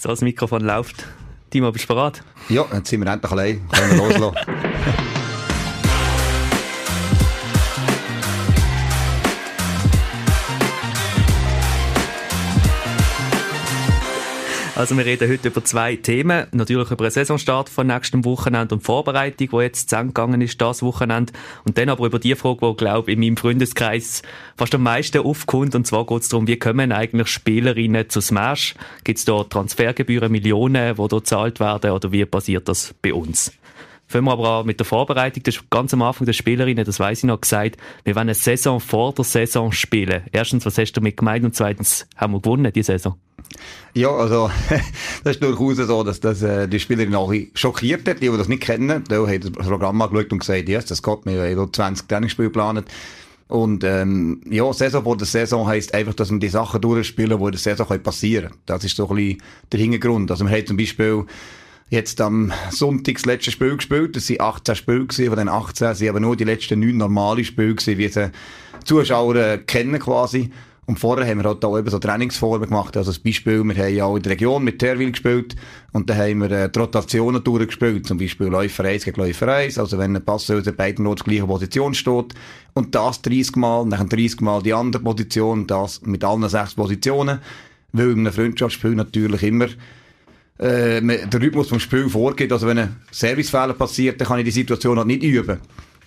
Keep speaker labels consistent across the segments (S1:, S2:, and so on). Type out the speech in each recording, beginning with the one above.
S1: So, das Mikrofon läuft. Timo, bist du bereit?
S2: Ja, jetzt sind wir endlich allein. Können wir loslassen.
S1: Also wir reden heute über zwei Themen. Natürlich über den Saisonstart von nächstem Wochenende und Vorbereitung, die jetzt zu gegangen ist, das Wochenende. Und dann aber über die Frage, die, glaube ich, in meinem Freundeskreis fast am meisten aufkommt. Und zwar geht es darum, wie kommen eigentlich Spielerinnen zu Smash? Gibt es da Transfergebühren, Millionen, die dort gezahlt werden? Oder wie passiert das bei uns? Fangen wir aber auch mit der Vorbereitung. Das ganz am Anfang der Spielerinnen, das weiß ich noch, gesagt, wir wollen eine Saison vor der Saison spielen. Erstens, was hast du damit gemeint? Und zweitens, haben wir gewonnen, die Saison?
S2: Ja, also, das ist durchaus so, dass das, äh, die Spielerin alle schockiert hat, die, die das nicht kennen. Die haben das Programm angeschaut und gesagt, yes, das geht, wir haben 20 Trainingsspiele geplant. Und, ähm, ja, Saison vor der Saison heisst einfach, dass wir die Sachen durchspielen, die in der Saison passieren können. Das ist so ein bisschen der Hintergrund. Also, wir haben zum Beispiel, jetzt am Sonntag das letzte Spiel gespielt. Das sind 18 Spiele gewesen. Von den 18 sind aber nur die letzten 9 normale Spiele gewesen, wie sie Zuschauer kennen quasi. Und vorher haben wir halt auch eben so Trainingsformen gemacht. Also das Beispiel, wir haben ja auch in der Region mit Terwil gespielt und dann haben wir äh, die Rotationen durchgespielt. Zum Beispiel Läufer 1 gegen Läufer 1. Also wenn ein Pass in beiden nur gleichen Position steht und das 30 Mal, dann 30 Mal die andere Position, das mit allen sechs Positionen. Weil in einem Freundschaftsspiel natürlich immer äh, der Rhythmus vom Spiel vorgeht. Also wenn ein Servicefehler passiert, dann kann ich die Situation halt nicht üben.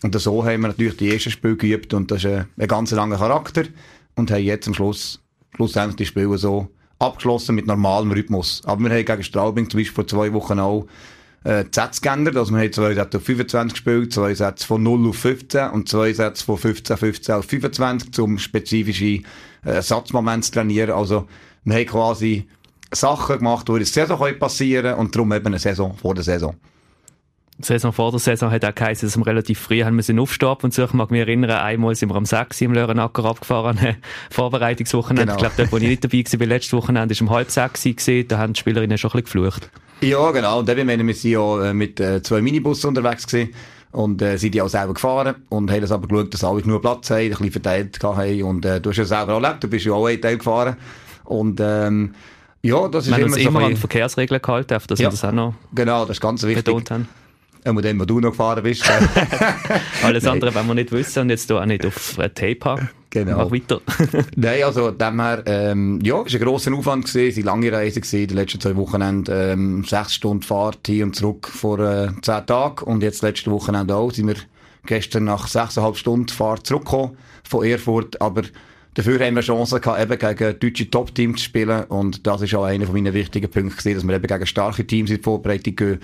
S2: Und so haben wir natürlich die ersten Spiele geübt und das ist ein, ein ganz langer Charakter und haben jetzt am Schluss schlussendlich die Spiele so abgeschlossen mit normalem Rhythmus. Aber wir haben gegen Straubing zum Beispiel vor zwei Wochen auch äh, Sätze geändert. Also wir haben zwei Sätze auf 25 gespielt, zwei Sätze von 0 auf 15 und zwei Sätze von 15, 15 auf 25, um spezifische äh, Satzmomente zu trainieren. Also wir haben quasi Sachen gemacht, die in der Saison passieren können und darum eben eine Saison vor der Saison.
S1: Die Saison vor der Saison hat auch geheißen, dass wir relativ früh haben müssen aufstehen und so. Ich mag mich erinnern, einmal sind wir am 6 im Lörenacker abgefahren, Vorbereitungswochenende. Genau. Ich glaube, dort, wo ich nicht dabei war, bei letzten Wochenende, war um halb sechs da haben die Spielerinnen schon ein bisschen geflucht.
S2: Ja, genau. Und eben, wir sind ja äh, mit äh, zwei Minibussen unterwegs gewesen und äh, sind die auch selber gefahren und haben das aber geschaut, dass alle genug Platz haben, ein bisschen verteilt haben und äh, du hast ja selber auch erlebt, du bist ja auch ein Teil gefahren und ähm, ja, das ist
S1: wir
S2: immer
S1: uns
S2: so
S1: immer an die Verkehrsregeln gehalten, dass ja, wir das auch noch
S2: genau, das ist ganz wichtig. betont haben. Einmal dem, wo du noch gefahren bist.
S1: Alles andere wollen wir nicht wissen und jetzt hier auch nicht auf Tape haben.
S2: Genau.
S1: Mach weiter.
S2: Nein, also dem her, ähm, ja, es war ein grosser Aufwand gewesen, es waren lange Reise gewesen, die letzten zwei Wochenende, ähm, sechs Stunden Fahrt hin und zurück vor äh, zehn Tagen und jetzt letzte Wochenende auch, sind wir gestern nach sechseinhalb Stunden Fahrt zurückgekommen von Erfurt, aber Dafür haben wir Chancen gehabt, eben gegen deutsche Top-Teams zu spielen. Und das ist auch einer von meinen wichtigen Punkten gewesen, dass wir eben gegen starke Teams in die Vorbereitung gehen.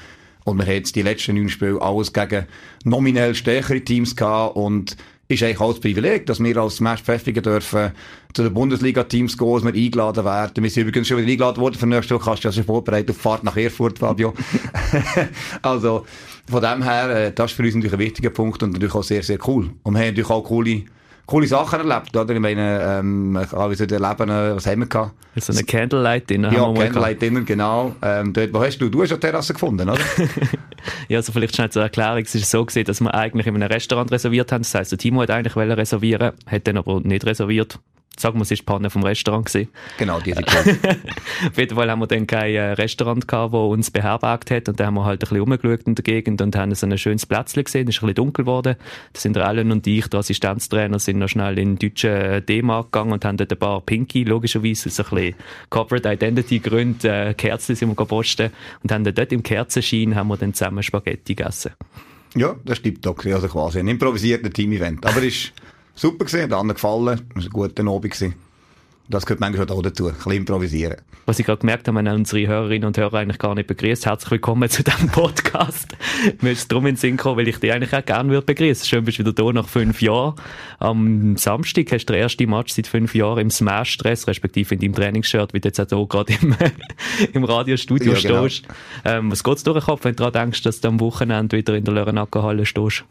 S2: Und wir haben jetzt die letzten neun Spiele alles gegen nominell stärkere Teams gehabt. Und ist eigentlich auch das Privileg, dass wir als Smash Pfeffigen dürfen zu den Bundesliga-Teams gehen, dass wir eingeladen werden. Wir sind übrigens schon wieder eingeladen worden für nächste Woche. Kannst du ja vorbereitet auf Fahrt nach Erfurt, Fabio. also, von dem her, äh, das ist für uns natürlich ein wichtiger Punkt und natürlich auch sehr, sehr cool. Und wir haben natürlich auch coole coole Sachen erlebt, oder? Ich meine, ähm, habe so erleben, äh, was haben wir gehabt?
S1: So eine Candlelight Dinner
S2: Ja, Candlelight Dinner, genau. Ähm, dort, wo hast du? Du hast ja Terrasse gefunden, oder?
S1: ja, also vielleicht schnell zur Erklärung. Es ist so gesehen, dass wir eigentlich in einem Restaurant reserviert haben. Das heisst, der Timo hat eigentlich reservieren, hat dann aber nicht reserviert sagen wir, es war die Panne vom Restaurant. Gewesen.
S2: Genau, diese
S1: Auf jeden Fall haben wir dann kein äh, Restaurant gehabt, das uns beherbergt hat. Und da haben wir halt ein bisschen rumgeschaut in der Gegend und haben so ein schönes Plätzchen gesehen. Es ist ein bisschen dunkel geworden. Da sind Allen und ich, der Assistenztrainer, sind noch schnell in den deutschen äh, D-Markt gegangen und haben dort ein paar Pinky, logischerweise, so ein bisschen Corporate Identity Gründe, äh, Kerzen sind wir gepostet. Und haben dann dort im Kerzenschein haben wir dann zusammen Spaghetti gegessen.
S2: Ja, das stimmt doch. Also quasi ein improvisierter Team-Event. Aber ist super gewesen, hat anderen gefallen. Es war ein guter Abend. Gewesen. Das gehört manchmal auch dazu, ein bisschen improvisieren.
S1: Was ich gerade gemerkt habe, haben unsere Hörerinnen und Hörer eigentlich gar nicht begrüßt. Herzlich willkommen zu diesem Podcast. Mir ist drum in den Sinn gekommen, weil ich dich eigentlich auch gerne würde begrüßen. Schön, bist du wieder da nach fünf Jahren. Am Samstag hast du den ersten Match seit fünf Jahren im Smash-Stress, respektive in deinem Trainingsshirt, wie du jetzt auch hier gerade im, im Radiostudio ja, genau. stehst. Ähm, was geht's durch den Kopf, wenn du daran denkst, dass du am Wochenende wieder in der Lörenacker stehst?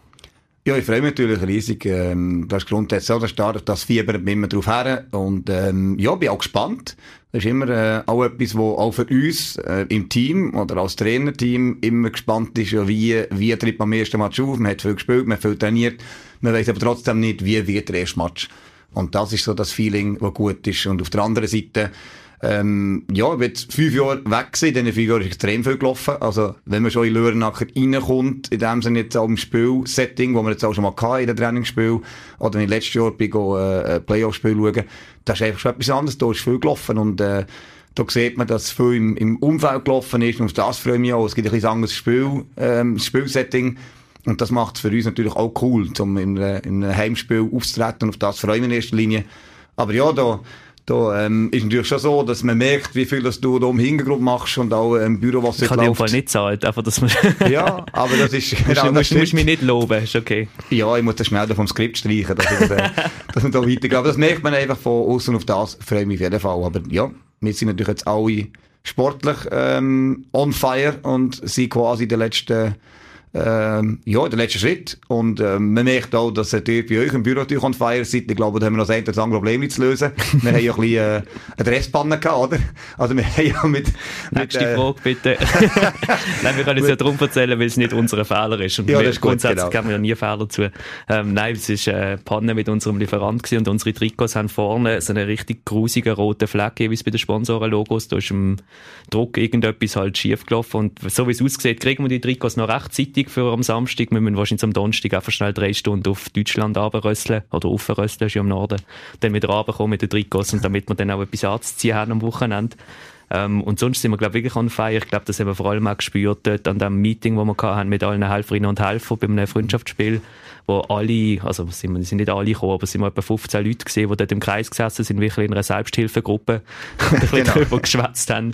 S2: Ja, ich freue mich natürlich riesig. Ähm, das ist grundsätzlich so, der Start, das fiebert immer drauf her. Und ähm, ja, bin auch gespannt. Das ist immer äh, auch etwas, wo auch für uns äh, im Team oder als Trainerteam immer gespannt ist, ja, wie, wie tritt man am ersten Match auf. Man hat viel gespielt, man hat viel trainiert. Man weiß aber trotzdem nicht, wie wird der erste Match. Und das ist so das Feeling, was gut ist. Und auf der anderen Seite Ähm, ja, ich bin fünf Jahre weg gewesen, in diesen fünf Jahren ist extrem viel gelaufen. Also, wenn man schon in Lörnacher reinkommt, in dem Sinne jetzt auch im Spielsetting, wo man jetzt auch schon mal hatte, in den Trainingsspiel, oder in letztes Jahr bin ich äh, Playoff-Spiel schauen, da ist einfach schon etwas anderes, da ist viel gelaufen und, äh, da sieht man, dass viel im, im Umfeld gelaufen ist und auf das freue ich mich auch. Es gibt ein bisschen anderes Spiel, ähm, Spielsetting. Und das macht es für uns natürlich auch cool, um in, in einem Heimspiel aufzutreten und auf das freue ich mich in erster Linie. Aber ja, da, da ähm, ist natürlich schon so, dass man merkt, wie viel das du da im Hintergrund machst und auch im Büro, was
S1: ich
S2: läuft. Ich
S1: Fall nicht zahlt, einfach, dass man...
S2: ja, aber das ist...
S1: genau, du musst, musst mich nicht loben, ist okay.
S2: Ja, ich muss das schnell vom Skript streichen, dass, ich, äh, dass wir da weitergehen. Aber das merkt man einfach von außen auf das, freue ich mich auf jeden Fall. Aber ja, wir sind natürlich jetzt alle sportlich ähm, on fire und sind quasi den letzten ähm, ja, der letzte Schritt. Und ähm, man merkt auch, dass ihr bei euch im Büro natürlich Feier seid. Ich glaube, da haben wir noch das eine andere Problem zu lösen. wir haben ja ein bisschen äh, eine Dresspanne gehabt, oder? Also wir haben ja mit...
S1: Nächste äh, Frage, bitte. nein, wir können es ja darum erzählen, weil es nicht unser Fehler ist. Und
S2: ja,
S1: das
S2: ist gut,
S1: grundsätzlich
S2: genau.
S1: geben wir ja nie Fehler zu. Ähm, nein, es ist eine Panne mit unserem Lieferant gewesen und unsere Trikots haben vorne so einen richtig grusigen roten Fleck, wie es bei den Sponsorenlogos. Da ist im Druck irgendetwas halt schief gelaufen und so wie es aussieht, kriegen wir die Trikots noch rechtzeitig für am Samstag. Wir müssen wahrscheinlich am Donnerstag einfach schnell drei Stunden auf Deutschland runterrösseln oder aufrösseln, ist ja im Norden. Dann wieder runterkommen mit den Trikots und damit wir dann auch etwas anzuziehen haben am Wochenende. Ähm, und sonst sind wir, glaube ich, wirklich on fire. Ich glaube, das haben wir vor allem auch gespürt dort an dem Meeting, wo wir hatten mit allen Helferinnen und Helfern bei einem Freundschaftsspiel wo alle, also sind, sind nicht alle gekommen, aber es sind etwa 15 Leute gesehen, die dort im Kreis gesessen sind, wirklich in einer Selbsthilfegruppe und ein bisschen genau. darüber geschwätzt haben,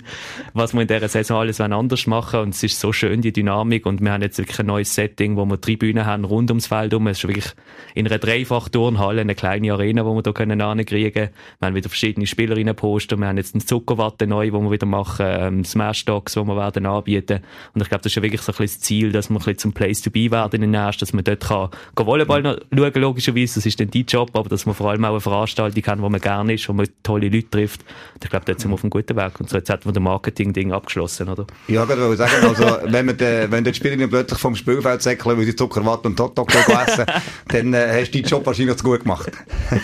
S1: was wir in dieser Saison alles anders machen und es ist so schön, die Dynamik und wir haben jetzt wirklich ein neues Setting, wo wir Tribünen haben rund ums Feld herum. Es ist wirklich in einer Dreifach-Turnhalle, eine kleine Arena, wo wir da können ankriegen können. Wir haben wieder verschiedene Spielerinnen posten, wir haben jetzt eine Zuckerwatte neu, wo wir wieder machen, ähm, Smash Dogs, wo wir werden anbieten und ich glaube, das ist ja wirklich so ein bisschen das Ziel, dass wir ein bisschen zum Place to be werden in den ersten, dass man dort kann Volleyball noch schauen, logischerweise, das ist dann dein Job, aber dass man vor allem auch eine Veranstaltung haben, wo man gerne ist, wo man tolle Leute trifft. Und ich glaube, dort sind wir auf einem guten Weg. Und so jetzt hat man das Marketing-Ding abgeschlossen, oder?
S2: Ja, ich würde sagen, also, wenn, man de, wenn die Spieler plötzlich vom Spielfeld säckeln, weil sie Zuckerwatte und Hotdog essen, dann äh, hast du deinen Job wahrscheinlich zu gut gemacht.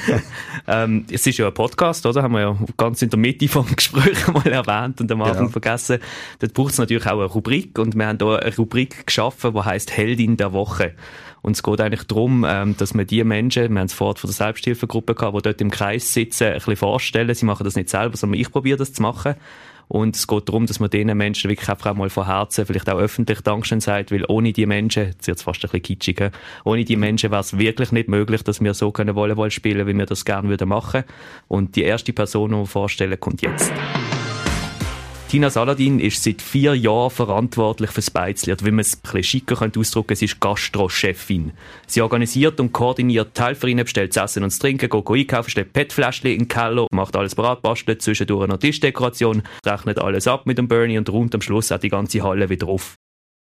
S1: ähm, es ist ja ein Podcast, oder? Haben wir ja ganz in der Mitte vom Gespräch mal erwähnt und am Anfang genau. vergessen. Dort braucht es natürlich auch eine Rubrik und wir haben hier eine Rubrik geschaffen, die heißt Heldin der Woche. Und es geht eigentlich darum, ähm, dass man die Menschen, wir haben es vorhin von der Selbsthilfegruppe gehabt, die dort im Kreis sitzen, ein bisschen vorstellen. Sie machen das nicht selber, sondern ich probiere das zu machen. Und es geht darum, dass man diesen Menschen wirklich einfach auch mal von Herzen, vielleicht auch öffentlich Dankeschön sagt, weil ohne die Menschen, jetzt wird es fast ein bisschen kitschig, ohne die Menschen wäre es wirklich nicht möglich, dass wir so können Volleyball spielen, wie wir das gerne würden machen. Und die erste Person, die wir vorstellen, kommt jetzt. Tina Saladin ist seit vier Jahren verantwortlich fürs Beizli. Wie man es ein schicker könnte ausdrücken, sie ist Gastro-Chefin. Sie organisiert und koordiniert Helferinnen, bestellt das Essen und das Trinken, geht einkaufen, stellt PET-Fläschchen in den Keller, macht alles parat, bastelt zwischendurch noch Tischdekoration, rechnet alles ab mit dem Bernie und räumt am Schluss auch die ganze Halle wieder auf.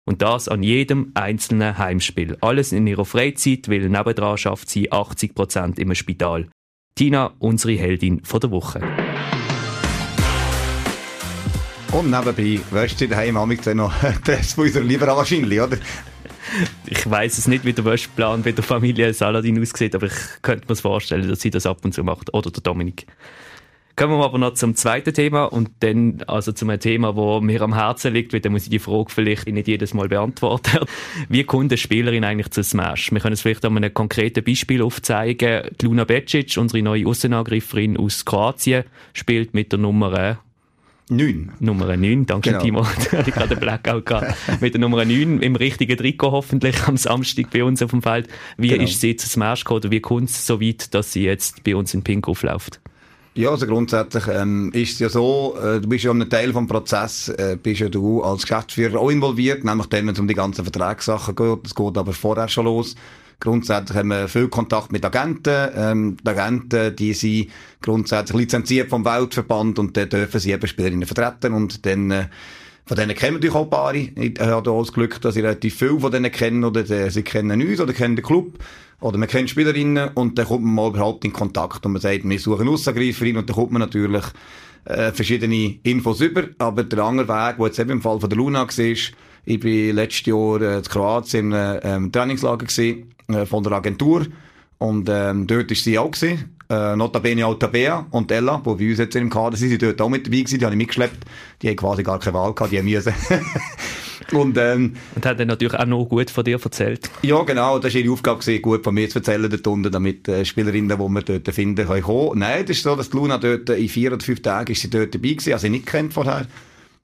S1: Und das an jedem einzelnen Heimspiel. Alles in ihrer Freizeit, weil nebendran schafft sie 80% im Spital. Tina, unsere Heldin von der Woche.
S2: Und nebenbei wäschst du daheim amig noch das von unserer Lieber wahrscheinlich, oder?
S1: Ich weiß es nicht, wie der Wäschplan bei der Familie Saladin aussieht, aber ich könnte mir vorstellen, dass sie das ab und zu macht. Oder der Dominik. Kommen wir aber noch zum zweiten Thema und dann also zu einem Thema, wo mir am Herzen liegt, weil dann muss ich die Frage vielleicht nicht jedes Mal beantworten. Wie kommt eine Spielerin eigentlich zu Smash? Wir können es vielleicht an einem konkreten Beispiel aufzeigen. Die Luna Becic, unsere neue Außenangreiferin aus Kroatien, spielt mit der Nummer
S2: 9.
S1: Nummer 9, danke genau. Timo. da hatte ich gerade einen Blackout gehabt. Mit der Nummer 9 im richtigen Trikot hoffentlich am Samstag bei uns auf dem Feld. Wie genau. ist sie zu Smash gekommen oder wie kommt es so weit, dass sie jetzt bei uns in Pink aufläuft?
S2: Ja, also grundsätzlich ähm, ist es ja so, äh, du bist ja ein Teil vom Prozess, äh, bist ja du als Geschäftsführer auch involviert, nämlich dann, wenn es um die ganzen Vertragssachen geht. Das geht aber vorher schon los. Grundsätzlich haben wir viel Kontakt mit Agenten. Ähm, die Agenten, die sind grundsätzlich lizenziert vom Weltverband und dann dürfen sie eben Spielerinnen vertreten und dann äh, von denen kennen natürlich auch ein paar. Ich habe auch das Glück, dass ich relativ viele von denen kenne, oder die, sie kennen uns, oder kennen den Club, oder man kennt Spielerinnen, und dann kommt man mal überhaupt in Kontakt, und man sagt, wir suchen Aussangreiferin, und dann kommt man natürlich äh, verschiedene Infos über, aber der andere Weg, der jetzt eben im Fall von der Luna war, ich war letztes Jahr äh, in Kroatien im äh, ähm, Trainingslager gewesen, äh, von der Agentur. Und ähm, dort war sie auch. Gewesen. äh, notabene auch Tabea und Ella, die bei uns jetzt im Kader sind, sind dort auch mit dabei gewesen, die habe ich mitgeschleppt. Die haben quasi gar keine Wahl gehabt, die haben müssen.
S1: und, ähm, und hat dann natürlich auch noch gut von dir erzählt.
S2: Ja, genau, das war ihre Aufgabe, gewesen, gut von mir zu erzählen dort unten, damit äh, Spielerinnen, die wir dort finden, können kommen. Nein, das ist so, dass Luna dort in vier oder fünf Tagen ist sie dort dabei gewesen, also ich nicht kennt vorher.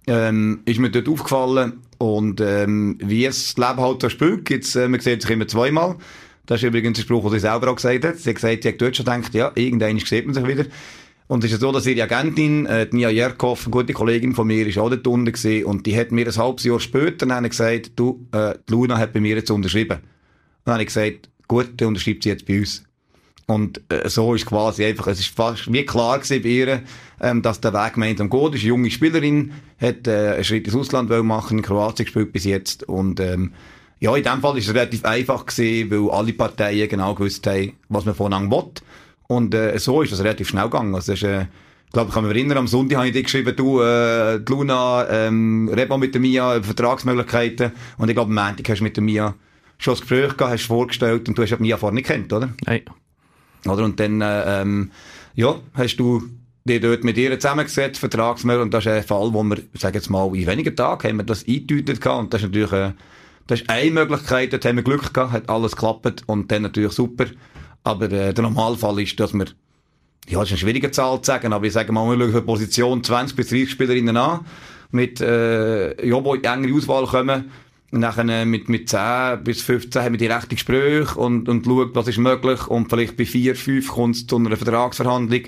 S2: Ähm, ist mir dort aufgefallen und ähm, wie es das Leben halt so spielt, gibt's, äh, man sieht sich immer zweimal. Das ist übrigens ein Spruch, den sie selber auch gesagt hat. Sie hat gesagt, sie hat dort schon gedacht, ja, irgendwann sieht man sich wieder. Und es ist so, dass ihre Agentin, äh, Nia Jerkov, eine gute Kollegin von mir, ist auch dort unten gewesen, und die hat mir ein halbes Jahr später dann gesagt, du, äh, die Luna hat bei mir jetzt unterschrieben. Und dann habe ich gesagt, gut, dann unterschreibt sie jetzt bei uns. Und äh, so ist quasi einfach, es ist fast wie klar gewesen bei ihr, ähm, dass der Weg gemeinsam. Sie ist eine junge Spielerin, hat äh, einen Schritt ins Ausland machen, in Kroatien gespielt bis jetzt und ähm, ja, in dem Fall ist es relativ einfach gewesen, weil alle Parteien genau gewusst haben, was man voneinander will. Und äh, so ist es relativ schnell gegangen. Also, ist, äh, ich glaube, ich kann mich erinnern, am Sonntag habe ich dir geschrieben, du, äh, die Luna, ähm, mal mit der Mia über Vertragsmöglichkeiten. Und ich glaube, am Montag hast du mit der Mia schon das Gespräch gehabt, hast vorgestellt und du hast ja Mia vorher nicht kennt, oder?
S1: Nein.
S2: Oder? Und dann, äh, ähm, ja, hast du die dort mit ihr zusammengesetzt, Vertragsmöglichkeiten, und das ist ein Fall, wo wir, sagen jetzt mal, in wenigen Tagen haben wir das eingetütet gehabt, und das ist natürlich, äh, das ist eine Möglichkeit, dort haben wir Glück gehabt, hat alles geklappt und dann natürlich super. Aber äh, der Normalfall ist, dass wir, ja, das ist eine schwierige Zahl zu sagen, aber ich sage mal, wir schauen eine Position 20 bis 30 Spielerinnen an, mit, äh, ja, wo in engere Auswahl kommen. Und äh, mit, mit 10 bis 15 haben wir die rechten Gespräche und, und schauen, was ist möglich. Und vielleicht bei 4, 5 kommt es zu einer Vertragsverhandlung.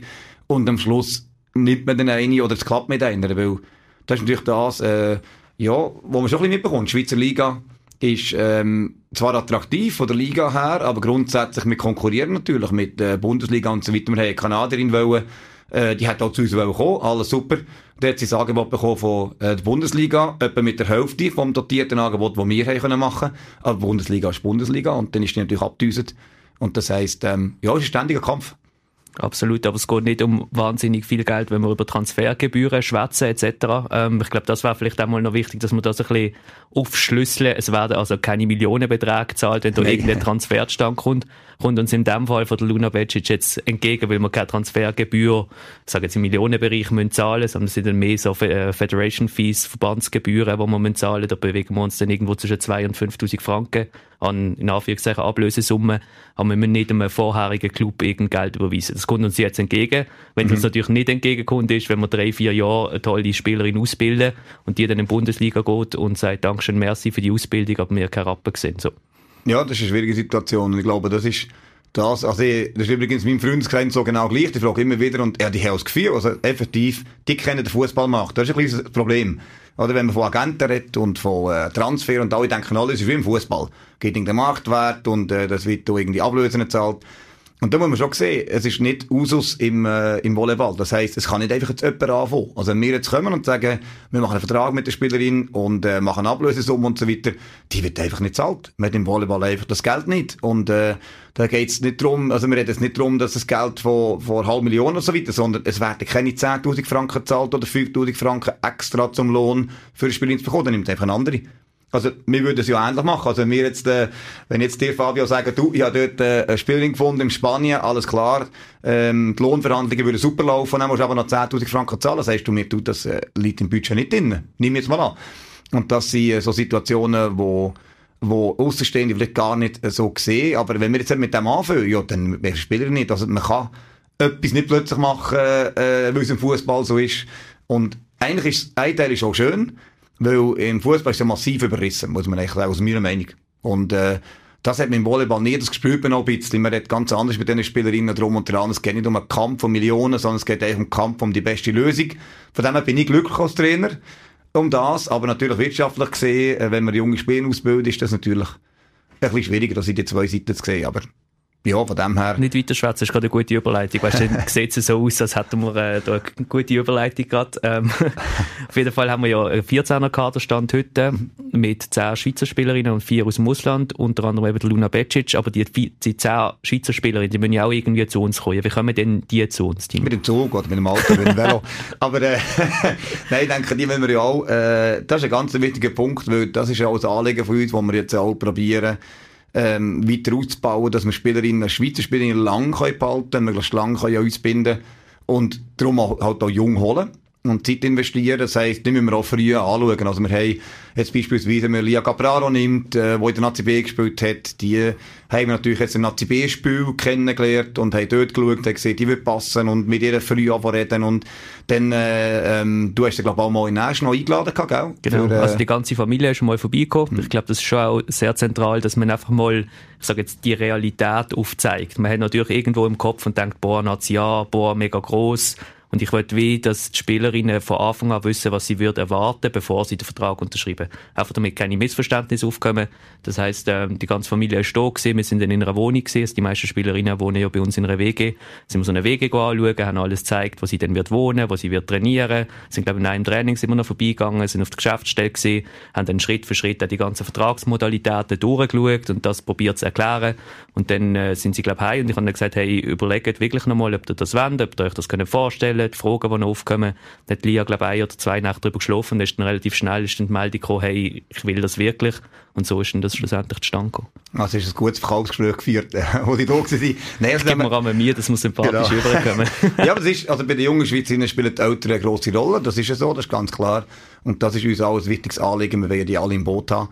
S2: Und am Schluss nimmt man den einen oder es klappt mit einer. Weil das ist natürlich das, äh, ja, wo man schon ein bisschen mitbekommt. Schweizer Liga, ist ähm, zwar attraktiv von der Liga her, aber grundsätzlich wir konkurrieren natürlich mit der Bundesliga und so weiter. Wir haben Kanadierin wollen, äh, die hat auch zu uns kommen, alles super. Da hat sie ein Angebot bekommen von äh, der Bundesliga, etwa mit der Hälfte vom dotierten Angebot, das wir haben können machen. Aber Bundesliga ist Bundesliga und dann ist die natürlich abgedüset. Und das heisst, ähm, ja, es ist ein ständiger Kampf.
S1: Absolut, aber es geht nicht um wahnsinnig viel Geld, wenn wir über Transfergebühren schwätzen etc. Ähm, ich glaube, das wäre vielleicht auch mal noch wichtig, dass man das ein bisschen aufschlüsseln. Es werden also keine Millionenbeträge gezahlt, wenn da nee. irgendein Transferstand kommt. Kommt uns in dem Fall von der Luna Becic jetzt entgegen, weil wir keine Transfergebühr, ich sage jetzt im Millionenbereich, müssen zahlen, sondern es sind dann mehr so äh, Federation Fees, Verbandsgebühren, die wir müssen zahlen. Da bewegen wir uns dann irgendwo zwischen 2 und 5'000 Franken an, in Anführungszeichen, Ablösesumme. Aber wir müssen nicht einem vorherigen Club irgendein Geld überweisen. Das kommt uns jetzt entgegen. Wenn mhm. uns natürlich nicht entgegenkommt, ist, wenn wir drei, vier Jahre eine tolle Spielerin ausbilden und die dann in die Bundesliga geht und sagt, Dankeschön, merci für die Ausbildung, aber wir keine Rappen gesehen. So.
S2: Ja, das ist eine schwierige Situation und ich glaube, das ist das, also ich, das ist übrigens mein Freundeskreis so genau gleich, die fragen immer wieder und ja, die haben das Gefühl, also effektiv, die kennen den Fußballmarkt, das ist ein kleines Problem. Oder wenn man von Agenten redet und von äh, Transfer und alle denken, alles ist wie im Fußball. Geht in den Marktwert und äh, das wird da irgendwie Ablösen gezahlt. Und da muss man schon sehen, es ist nicht Usus im, äh, im Volleyball. Das heisst, es kann nicht einfach jetzt jemand anfangen. Also wenn wir jetzt kommen und sagen, wir machen einen Vertrag mit der Spielerin und äh, machen Ablösesumme und so weiter, die wird einfach nicht zahlt. Man hat im Volleyball einfach das Geld nicht. Und äh, da geht es nicht darum, also wir reden jetzt nicht darum, dass das Geld von, von halb Million und so weiter, sondern es werden keine 10'000 Franken gezahlt oder 5'000 Franken extra zum Lohn für eine Spielerin zu bekommen. Dann nimmt einfach eine andere. Also, wir würden es ja ähnlich machen. Also, wenn wir jetzt, äh, wenn jetzt dir, Fabio, sagen, du, ich habe dort äh, eine Spielerin gefunden in Spanien, alles klar, ähm, die Lohnverhandlungen würden super laufen, dann musst du aber noch 10.000 Franken zahlen, sagst du mir, du, das äh, liegt im Budget nicht drin. Nimm jetzt mal an. Und das sind äh, so Situationen, wo, wo Außenstehende vielleicht gar nicht äh, so sehen, aber wenn wir jetzt mit dem anfangen, ja, dann wäre Spieler nicht. Also, man kann etwas nicht plötzlich machen, äh, weil es im Fußball so ist. Und eigentlich ist, ein Teil ist auch schön, weil im Fußball ist ja massiv überrissen, muss man eigentlich sagen, aus meiner Meinung. Und, äh, das hat man im Volleyball nie das gespürt noch ein bisschen. Man redet ganz anders mit den Spielerinnen drum und dran. Es geht nicht um einen Kampf von Millionen, sondern es geht eigentlich um einen Kampf um die beste Lösung. Von dem her bin ich glücklich als Trainer um das. Aber natürlich wirtschaftlich gesehen, äh, wenn man junge Spieler ausbildet, ist das natürlich ein bisschen schwieriger, das in die zwei Seiten zu sehen. Aber ja, von dem her.
S1: Nicht weiter schwätzen, ist gerade eine gute Überleitung. Weißt du, sieht es so aus, als hätten wir äh, da eine gute Überleitung gerade. Ähm, auf jeden Fall haben wir ja einen 14er Kaderstand heute mit 10 Schweizer Spielerinnen und 4 aus dem Ausland, unter anderem eben der Luna Becic, aber die, die 10 Schweizer Spielerinnen, die müssen ja auch irgendwie zu uns kommen. Wie kommen denn die zu uns?
S2: Team? Mit dem Zug oder mit dem Auto, mit dem Velo. aber äh, nein, ich denke, die müssen wir ja auch, äh, das ist ein ganz wichtiger Punkt, weil das ist ja auch das Anliegen von uns, wo wir jetzt auch probieren, ähm, weiter auszubauen, dass wir Spielerinnen, Schweizer Spielerinnen lang können behalten, möglichst lang können uns binden und darum halt auch jung holen und Zeit investieren. Das heisst, die müssen wir auch früh anschauen. Also wir haben jetzt beispielsweise, wenn man Lia Capraro nimmt, äh, wo in der Nazi B gespielt hat, die haben wir natürlich jetzt im Nazi B-Spiel kennengelernt und haben dort geschaut, haben gesehen, die wird passen und mit ihr früh reden und dann, äh, ähm, du hast ja, glaube ich, auch mal in noch eingeladen gehabt, gell?
S1: Genau, Für, äh, also die ganze Familie ist schon mal vorbeigekommen. Mhm. Ich glaube, das ist schon auch sehr zentral, dass man einfach mal, ich sage jetzt, die Realität aufzeigt. Man hat natürlich irgendwo im Kopf und denkt, boah, Nazi A, boah, mega groß und ich wollte wie, dass die Spielerinnen von Anfang an wissen, was sie würden erwarten, bevor sie den Vertrag unterschreiben. Einfach damit keine Missverständnisse aufkommen. Das heisst, ähm, die ganze Familie ist da gewesen. Wir sind dann in einer Wohnung gewesen. Also die meisten Spielerinnen wohnen ja bei uns in einer WG. Sind wir so eine WG anschauen, haben alles gezeigt, wo sie dann wird wohnen, wo sie wird trainieren. Sind, glaube ich, in einem Training sind wir noch vorbeigegangen, sind auf der Geschäftsstelle gewesen, haben dann Schritt für Schritt die ganzen Vertragsmodalitäten durchgeschaut und das probiert zu erklären. Und dann äh, sind sie, glaube ich, heim und ich habe dann gesagt, hey, überlegt wirklich nochmal, ob ihr das wollt, ob ihr euch das vorstellen könnt, die Fragen, die noch aufkommen. Da hat Lia, glaube ich, ein oder zwei Nächte darüber geschlafen und ist dann relativ schnell ist dann die Meldung gekommen, hey, ich will das wirklich. Und so ist dann das schlussendlich zustande gekommen.
S2: Also ist ein gutes Verkaufsgespräch geführt, wo die da waren.
S1: Nein, also Gib mir einmal mir, das muss sympathisch genau. rüberkommen.
S2: ja, aber das ist, also bei den jungen Schweizerinnen spielen die Eltern eine grosse Rolle, das ist ja so, das ist ganz klar. Und das ist uns auch ein wichtiges Anliegen, wir wollen die alle im Boot haben.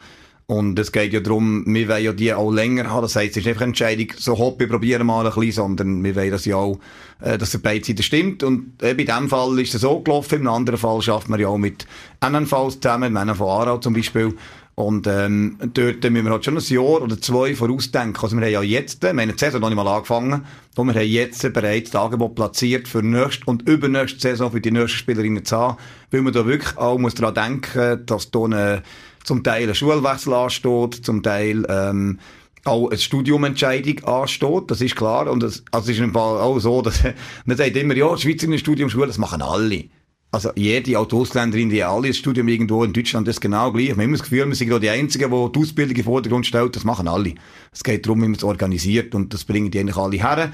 S2: Und es geht ja darum, wir wollen ja die auch länger haben. Das heisst, es ist nicht eine Entscheidung, so Hobby probieren mal ein bisschen, sondern wir wollen das ja auch, äh, dass beide Seiten stimmt. Und äh, bei diesem Fall ist es so gelaufen. Im anderen Fall schaffen wir ja auch mit NNVs zusammen, mit NNV Aarau zum Beispiel. Und ähm, dort müssen wir halt schon ein Jahr oder zwei vorausdenken. Also wir haben ja jetzt, wir haben die Saison noch nicht mal angefangen, wo wir haben jetzt bereits das Angebot platziert für nächste und übernächste Saison für die nächsten Spielerinnen zu haben, weil man da wirklich auch muss daran denken, dass da eine zum Teil ein Schulwechsel ansteht, zum Teil ähm, auch eine Studiumentscheidung ansteht, das ist klar. Und das, also es ist im Fall auch so, dass man sagt immer, ja, Schweizer in Studium, Schule, das machen alle. Also jede auch die Ausländerin, die alle das Studium irgendwo in Deutschland das genau gleich. Wir haben immer das Gefühl, wir sind gerade die Einzigen, die die Ausbildung im Vordergrund stellt. Das machen alle. Es geht darum, wie man es organisiert und das bringen die eigentlich alle her.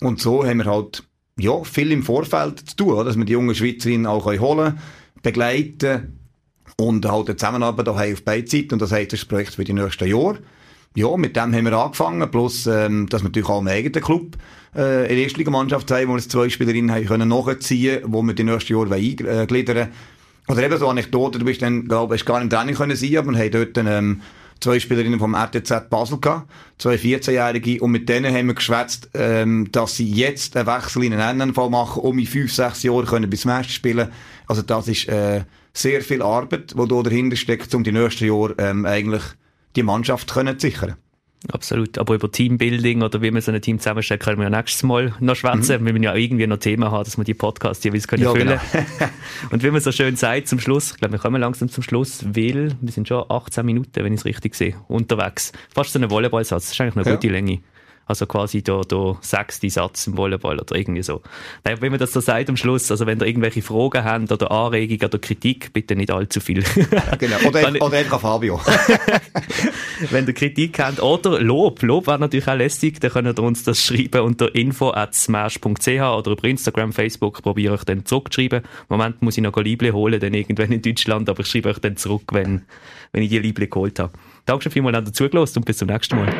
S2: Und so haben wir halt ja, viel im Vorfeld zu tun, dass wir die jungen Schweizerinnen auch holen können, begleiten, und halt eine Zusammenarbeit auch auf beide Seiten. Und das heißt, das Projekt für die nächsten Jahre. Ja, mit dem haben wir angefangen. Plus, ähm, dass wir natürlich auch im eigenen Club äh, in der Erstligamannschaft haben, wo wir zwei Spielerinnen haben können nachziehen, wo wir die nächsten Jahre eingliedern Oder eben so Anekdote, du bist dann, glaube ich, gar nicht Training können sein, aber wir haben dort ähm, zwei Spielerinnen vom RTZ Basel gehabt, zwei 14-Jährige, und mit denen haben wir geschwätzt, ähm, dass sie jetzt einen Wechsel in einen NNV machen, um in fünf, sechs Jahren können bis Meister spielen. Also das ist äh, sehr viel Arbeit, die da dahinter steckt, um die nächsten Jahre ähm, eigentlich die Mannschaft können zu sichern.
S1: Absolut. Aber über Teambuilding oder wie man so ein Team zusammenstellt, können wir ja nächstes Mal noch schwätzen. Mhm. Wir müssen ja irgendwie noch Themen haben, dass wir die Podcasts jeweils können ja, füllen genau. Und wie man so schön sagt zum Schluss, ich glaube, wir kommen langsam zum Schluss, weil wir sind schon 18 Minuten, wenn ich es richtig sehe, unterwegs. Fast so ein Volleyballsatz. Das ist eigentlich eine ja. gute Länge. Also quasi der, der sechste Satz im Volleyball oder irgendwie so. Naja, wenn man das so sagt am Schluss, also wenn ihr irgendwelche Fragen habt oder Anregungen oder Kritik, bitte nicht allzu viel.
S2: genau. Oder, oder einfach Fabio.
S1: wenn ihr Kritik habt oder Lob. Lob wäre natürlich auch lästig, dann könnt ihr uns das schreiben unter info at smash.ch oder über Instagram, Facebook probiere ich dann zurückzuschreiben. Im Moment muss ich noch ein Liebling holen, dann irgendwann in Deutschland, aber ich schreibe euch dann zurück, wenn, wenn ich die Liebling geholt habe. Danke schon vielmals, dass ihr zugelassen und bis zum nächsten Mal.